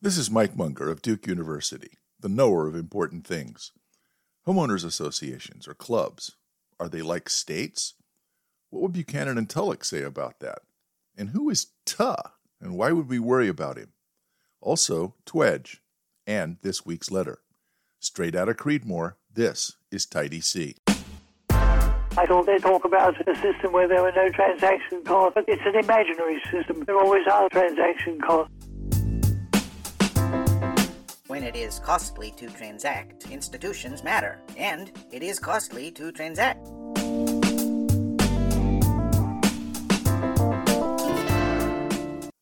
This is Mike Munger of Duke University, the knower of important things. Homeowners associations or clubs, are they like states? What would Buchanan and Tullock say about that? And who is Tuh, and why would we worry about him? Also, TWEJ, and this week's letter. Straight out of Creedmoor, this is Tidy C. I thought they talk about a system where there were no transaction costs, but it's an imaginary system. There always are transaction costs. When it is costly to transact, institutions matter, and it is costly to transact.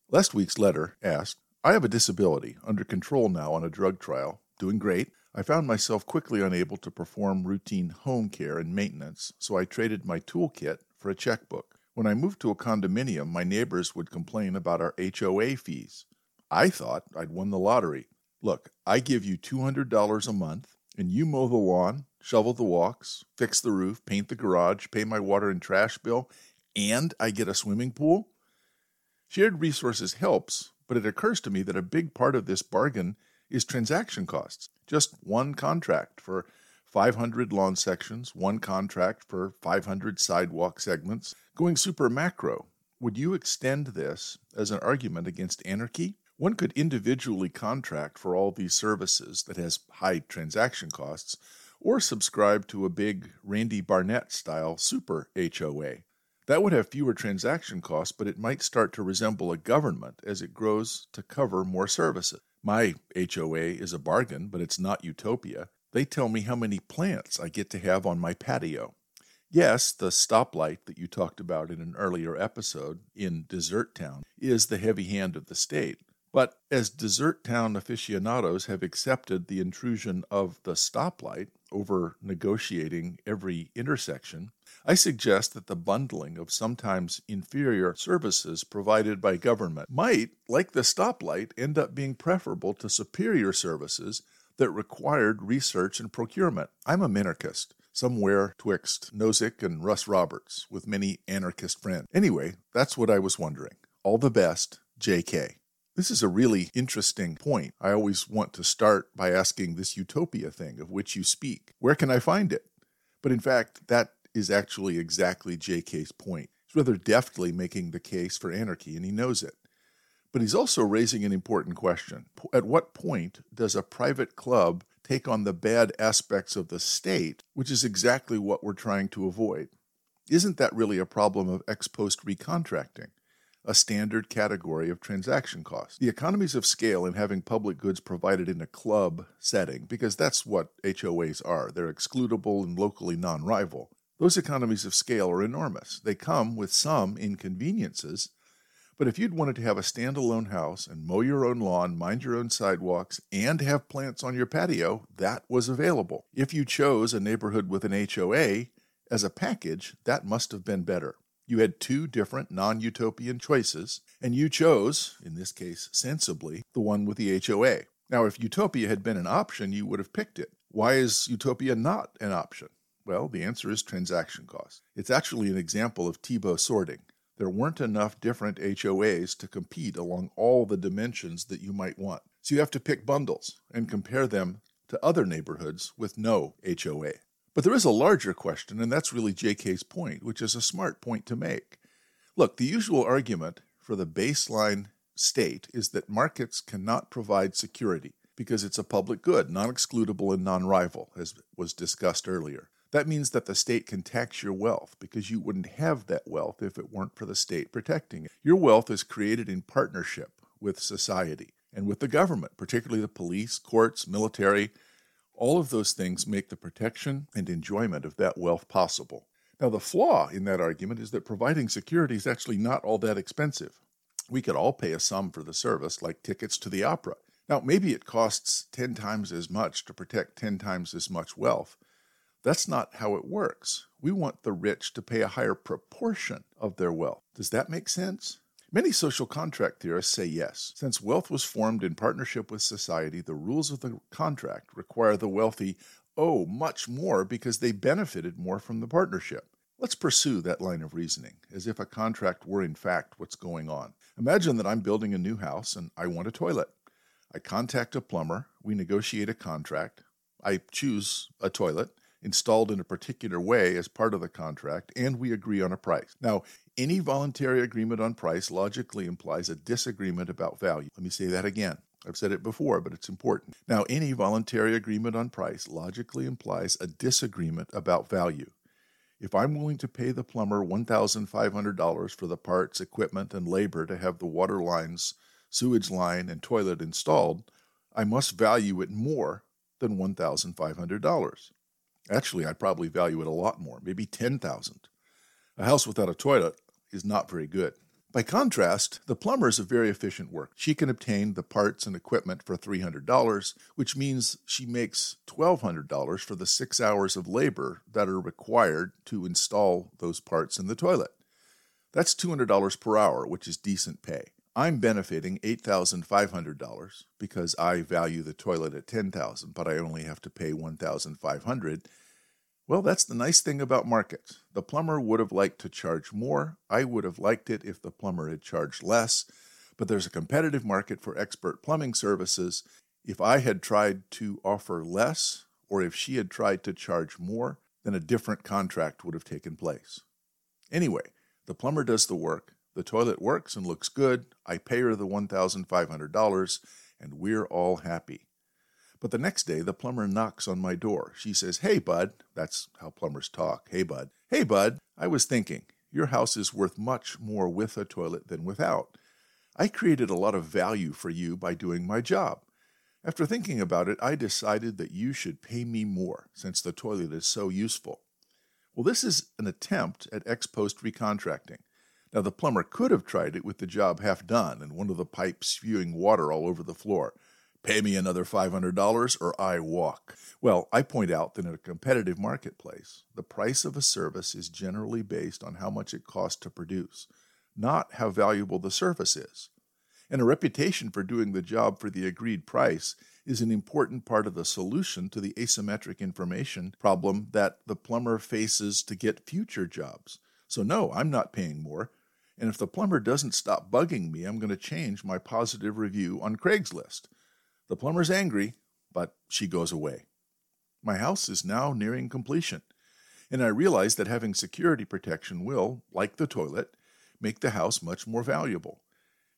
Last week's letter asked I have a disability, under control now on a drug trial, doing great. I found myself quickly unable to perform routine home care and maintenance, so I traded my toolkit for a checkbook. When I moved to a condominium, my neighbors would complain about our HOA fees. I thought I'd won the lottery. Look, I give you $200 a month, and you mow the lawn, shovel the walks, fix the roof, paint the garage, pay my water and trash bill, and I get a swimming pool? Shared resources helps, but it occurs to me that a big part of this bargain is transaction costs. Just one contract for 500 lawn sections, one contract for 500 sidewalk segments. Going super macro, would you extend this as an argument against anarchy? One could individually contract for all these services that has high transaction costs, or subscribe to a big Randy Barnett style super HOA. That would have fewer transaction costs, but it might start to resemble a government as it grows to cover more services. My HOA is a bargain, but it's not utopia. They tell me how many plants I get to have on my patio. Yes, the stoplight that you talked about in an earlier episode in Desert Town is the heavy hand of the state. But as desert town aficionados have accepted the intrusion of the stoplight over negotiating every intersection, I suggest that the bundling of sometimes inferior services provided by government might, like the stoplight, end up being preferable to superior services that required research and procurement. I'm a minarchist, somewhere twixt Nozick and Russ Roberts, with many anarchist friends. Anyway, that's what I was wondering. All the best, JK. This is a really interesting point. I always want to start by asking this utopia thing of which you speak. Where can I find it? But in fact, that is actually exactly JK's point. He's rather deftly making the case for anarchy, and he knows it. But he's also raising an important question. At what point does a private club take on the bad aspects of the state, which is exactly what we're trying to avoid? Isn't that really a problem of ex post recontracting? A standard category of transaction costs. The economies of scale in having public goods provided in a club setting, because that's what HOAs are, they're excludable and locally non rival. Those economies of scale are enormous. They come with some inconveniences, but if you'd wanted to have a standalone house and mow your own lawn, mind your own sidewalks, and have plants on your patio, that was available. If you chose a neighborhood with an HOA as a package, that must have been better. You had two different non utopian choices, and you chose, in this case sensibly, the one with the HOA. Now, if utopia had been an option, you would have picked it. Why is utopia not an option? Well, the answer is transaction cost. It's actually an example of Tiebout sorting. There weren't enough different HOAs to compete along all the dimensions that you might want. So you have to pick bundles and compare them to other neighborhoods with no HOA. But there is a larger question, and that's really JK's point, which is a smart point to make. Look, the usual argument for the baseline state is that markets cannot provide security because it's a public good, non excludable and non rival, as was discussed earlier. That means that the state can tax your wealth because you wouldn't have that wealth if it weren't for the state protecting it. Your wealth is created in partnership with society and with the government, particularly the police, courts, military, all of those things make the protection and enjoyment of that wealth possible. Now, the flaw in that argument is that providing security is actually not all that expensive. We could all pay a sum for the service, like tickets to the opera. Now, maybe it costs 10 times as much to protect 10 times as much wealth. That's not how it works. We want the rich to pay a higher proportion of their wealth. Does that make sense? Many social contract theorists say yes. Since wealth was formed in partnership with society, the rules of the contract require the wealthy owe much more because they benefited more from the partnership. Let's pursue that line of reasoning, as if a contract were in fact what's going on. Imagine that I'm building a new house and I want a toilet. I contact a plumber, we negotiate a contract, I choose a toilet installed in a particular way as part of the contract, and we agree on a price. Now, any voluntary agreement on price logically implies a disagreement about value. Let me say that again. I've said it before, but it's important. Now, any voluntary agreement on price logically implies a disagreement about value. If I'm willing to pay the plumber $1,500 for the parts, equipment, and labor to have the water lines, sewage line, and toilet installed, I must value it more than $1,500. Actually, I'd probably value it a lot more, maybe 10,000. A house without a toilet is not very good. By contrast, the plumber is a very efficient work. She can obtain the parts and equipment for $300, which means she makes $1,200 for the six hours of labor that are required to install those parts in the toilet. That's $200 per hour, which is decent pay. I'm benefiting $8,500 because I value the toilet at 10,000, but I only have to pay $1,500. Well, that's the nice thing about markets. The plumber would have liked to charge more. I would have liked it if the plumber had charged less. But there's a competitive market for expert plumbing services. If I had tried to offer less, or if she had tried to charge more, then a different contract would have taken place. Anyway, the plumber does the work. The toilet works and looks good. I pay her the $1,500, and we're all happy. But the next day, the plumber knocks on my door. She says, Hey, bud. That's how plumbers talk. Hey, bud. Hey, bud. I was thinking, your house is worth much more with a toilet than without. I created a lot of value for you by doing my job. After thinking about it, I decided that you should pay me more since the toilet is so useful. Well, this is an attempt at ex post recontracting. Now, the plumber could have tried it with the job half done and one of the pipes spewing water all over the floor. Pay me another $500 or I walk. Well, I point out that in a competitive marketplace, the price of a service is generally based on how much it costs to produce, not how valuable the service is. And a reputation for doing the job for the agreed price is an important part of the solution to the asymmetric information problem that the plumber faces to get future jobs. So, no, I'm not paying more. And if the plumber doesn't stop bugging me, I'm going to change my positive review on Craigslist. The plumber's angry, but she goes away. My house is now nearing completion, and I realize that having security protection will, like the toilet, make the house much more valuable.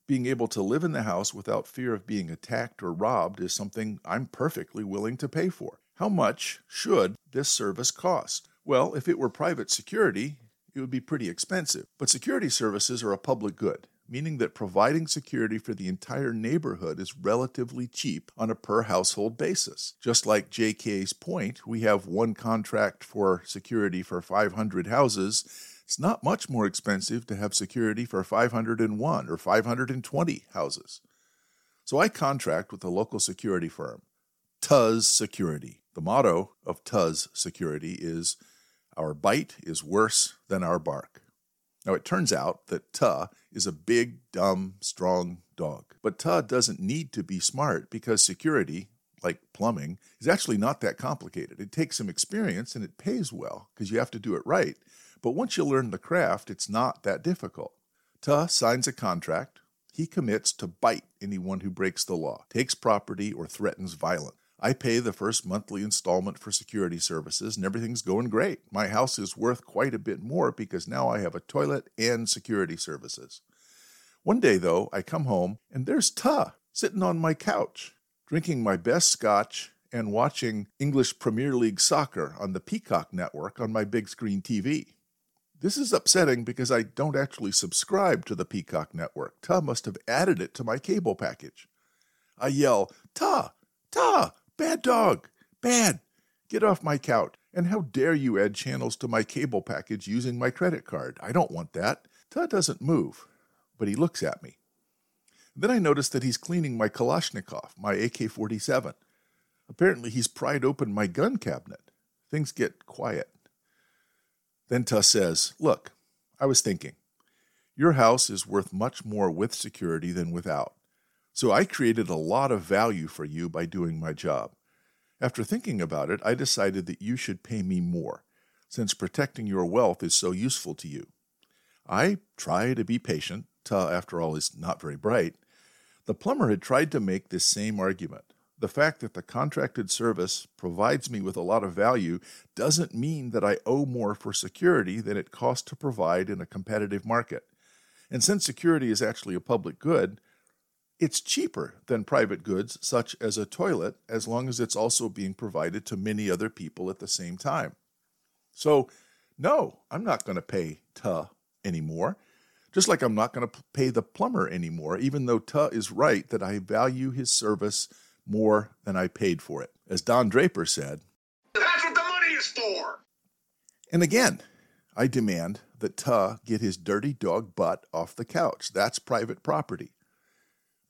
Being able to live in the house without fear of being attacked or robbed is something I'm perfectly willing to pay for. How much should this service cost? Well, if it were private security, it would be pretty expensive. But security services are a public good, meaning that providing security for the entire neighborhood is relatively cheap on a per household basis. Just like JK's point, we have one contract for security for 500 houses. It's not much more expensive to have security for 501 or 520 houses. So I contract with a local security firm, Tuh's Security. The motto of Tuh's Security is our bite is worse than our bark. Now, it turns out that Tuh is a big, dumb, strong dog. But Tuh doesn't need to be smart because security, like plumbing, is actually not that complicated. It takes some experience and it pays well because you have to do it right. But once you learn the craft, it's not that difficult. Tuh signs a contract. He commits to bite anyone who breaks the law, takes property, or threatens violence. I pay the first monthly installment for security services and everything's going great. My house is worth quite a bit more because now I have a toilet and security services. One day, though, I come home and there's Tuh sitting on my couch, drinking my best scotch and watching English Premier League soccer on the Peacock network on my big screen TV. This is upsetting because I don't actually subscribe to the Peacock network. Tuh must have added it to my cable package. I yell, Tuh, Tuh, Bad dog! Bad! Get off my couch. And how dare you add channels to my cable package using my credit card? I don't want that. Tuh doesn't move, but he looks at me. Then I notice that he's cleaning my Kalashnikov, my AK 47. Apparently, he's pried open my gun cabinet. Things get quiet. Then Tuh says, Look, I was thinking. Your house is worth much more with security than without. So I created a lot of value for you by doing my job. After thinking about it, I decided that you should pay me more, since protecting your wealth is so useful to you. I try to be patient. Tuh, after all, is not very bright. The plumber had tried to make this same argument. The fact that the contracted service provides me with a lot of value doesn't mean that I owe more for security than it costs to provide in a competitive market. And since security is actually a public good, it's cheaper than private goods such as a toilet as long as it's also being provided to many other people at the same time. So, no, I'm not going to pay Tuh anymore. Just like I'm not going to pay the plumber anymore, even though Tuh is right that I value his service more than I paid for it. As Don Draper said, That's what the money is for. And again, I demand that Tuh get his dirty dog butt off the couch. That's private property.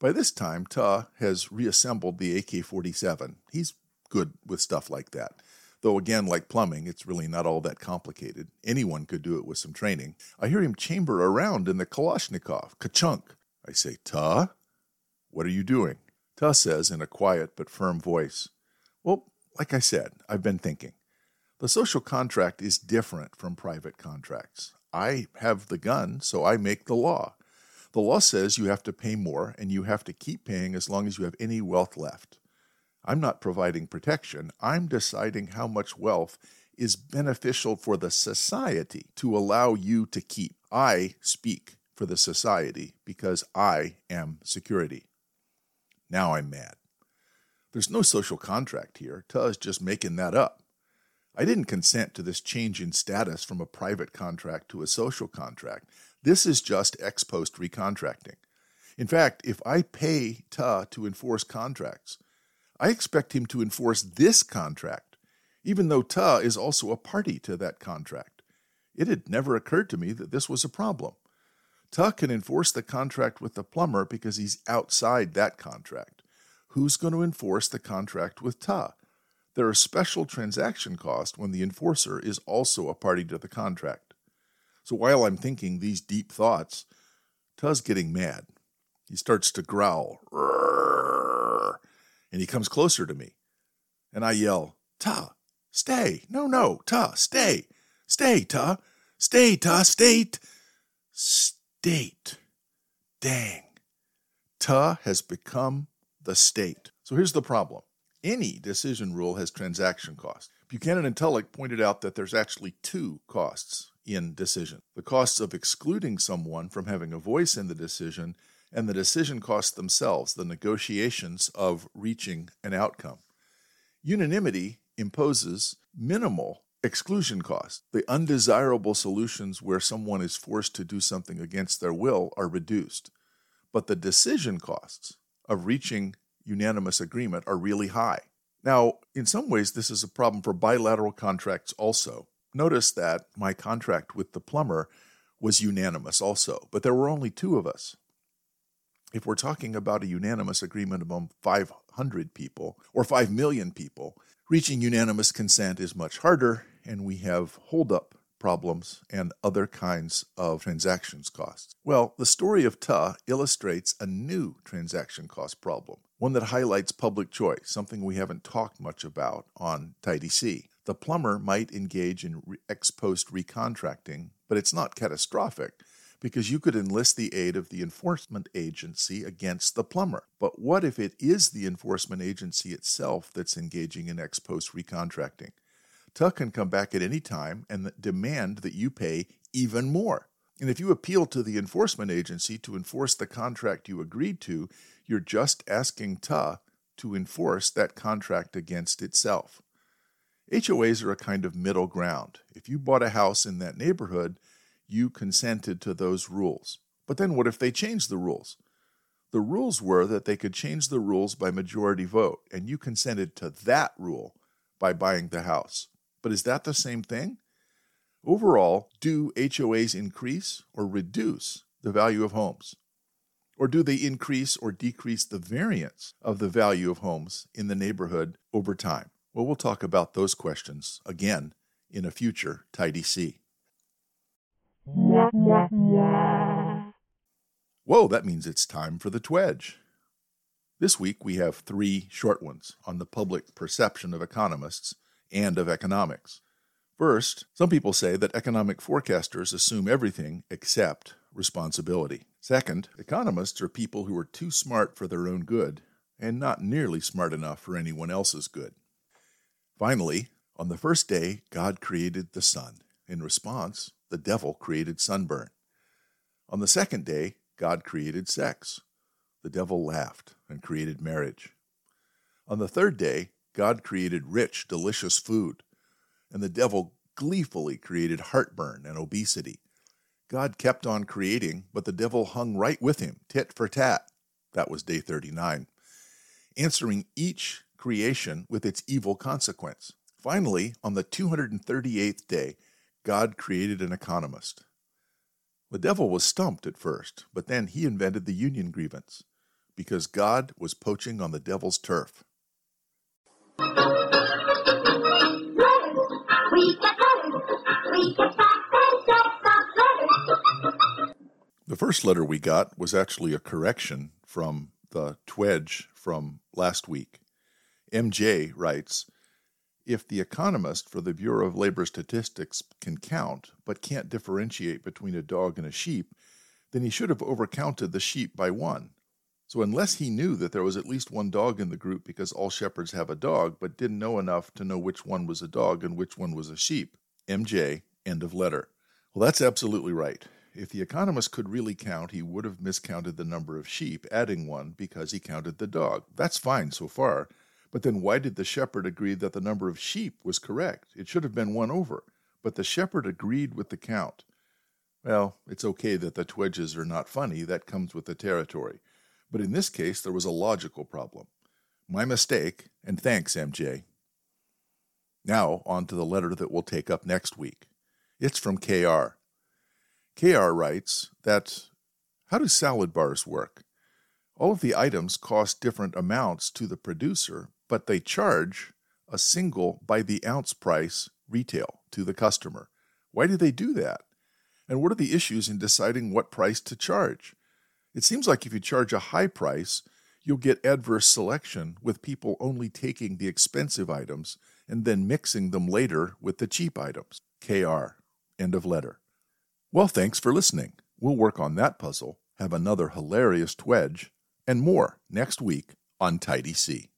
By this time, Tuh has reassembled the AK 47. He's good with stuff like that. Though, again, like plumbing, it's really not all that complicated. Anyone could do it with some training. I hear him chamber around in the Kalashnikov. Ka-chunk. I say, Tuh, what are you doing? Tuh says in a quiet but firm voice, Well, like I said, I've been thinking. The social contract is different from private contracts. I have the gun, so I make the law. The law says you have to pay more and you have to keep paying as long as you have any wealth left. I'm not providing protection. I'm deciding how much wealth is beneficial for the society to allow you to keep. I speak for the society because I am security. Now I'm mad. There's no social contract here. Tuh's just making that up. I didn't consent to this change in status from a private contract to a social contract. This is just ex post recontracting. In fact, if I pay Tuh to enforce contracts, I expect him to enforce this contract, even though Tuh is also a party to that contract. It had never occurred to me that this was a problem. Tuh can enforce the contract with the plumber because he's outside that contract. Who's going to enforce the contract with Tuh? There are special transaction costs when the enforcer is also a party to the contract. So while I'm thinking these deep thoughts, Tuh's getting mad. He starts to growl, and he comes closer to me. And I yell, Tuh, stay. No, no, Tuh, stay. Stay, Tuh. Stay, Tuh, stay. State. Dang. Tuh has become the state. So here's the problem any decision rule has transaction costs. Buchanan and Tullock pointed out that there's actually two costs in decision the costs of excluding someone from having a voice in the decision, and the decision costs themselves, the negotiations of reaching an outcome. Unanimity imposes minimal exclusion costs. The undesirable solutions where someone is forced to do something against their will are reduced. But the decision costs of reaching unanimous agreement are really high. Now, in some ways, this is a problem for bilateral contracts also. Notice that my contract with the plumber was unanimous also, but there were only two of us. If we're talking about a unanimous agreement among 500 people or 5 million people, reaching unanimous consent is much harder, and we have holdup problems and other kinds of transactions costs. Well, the story of Tuh illustrates a new transaction cost problem, one that highlights public choice, something we haven't talked much about on Tidy C. The plumber might engage in ex post recontracting, but it's not catastrophic because you could enlist the aid of the enforcement agency against the plumber. But what if it is the enforcement agency itself that's engaging in ex post recontracting? Tuck can come back at any time and demand that you pay even more. And if you appeal to the enforcement agency to enforce the contract you agreed to, you're just asking Tuh to enforce that contract against itself. HOAs are a kind of middle ground. If you bought a house in that neighborhood, you consented to those rules. But then what if they changed the rules? The rules were that they could change the rules by majority vote, and you consented to that rule by buying the house. But is that the same thing? Overall, do HOAs increase or reduce the value of homes? Or do they increase or decrease the variance of the value of homes in the neighborhood over time? Well, we'll talk about those questions again in a future Tidy C. Whoa, that means it's time for the TWEJ. This week we have three short ones on the public perception of economists and of economics. First, some people say that economic forecasters assume everything except responsibility. Second, economists are people who are too smart for their own good and not nearly smart enough for anyone else's good. Finally, on the first day, God created the sun. In response, the devil created sunburn. On the second day, God created sex. The devil laughed and created marriage. On the third day, God created rich, delicious food, and the devil gleefully created heartburn and obesity. God kept on creating, but the devil hung right with him, tit for tat. That was day 39, answering each creation with its evil consequence. Finally, on the 238th day, God created an economist. The devil was stumped at first, but then he invented the union grievance because God was poaching on the devil's turf. First letter we got was actually a correction from the TWEJ from last week. MJ writes If the economist for the Bureau of Labor Statistics can count, but can't differentiate between a dog and a sheep, then he should have overcounted the sheep by one. So, unless he knew that there was at least one dog in the group because all shepherds have a dog, but didn't know enough to know which one was a dog and which one was a sheep, MJ, end of letter. Well, that's absolutely right. If the economist could really count, he would have miscounted the number of sheep, adding one because he counted the dog. That's fine so far. But then why did the shepherd agree that the number of sheep was correct? It should have been one over. But the shepherd agreed with the count. Well, it's okay that the TWEJs are not funny, that comes with the territory. But in this case, there was a logical problem. My mistake, and thanks, MJ. Now, on to the letter that we'll take up next week. It's from KR. KR writes that how do salad bars work? All of the items cost different amounts to the producer, but they charge a single by the ounce price retail to the customer. Why do they do that? And what are the issues in deciding what price to charge? It seems like if you charge a high price, you'll get adverse selection with people only taking the expensive items and then mixing them later with the cheap items. KR. End of letter. Well, thanks for listening. We'll work on that puzzle, have another hilarious TWEJ, and more next week on Tidy C.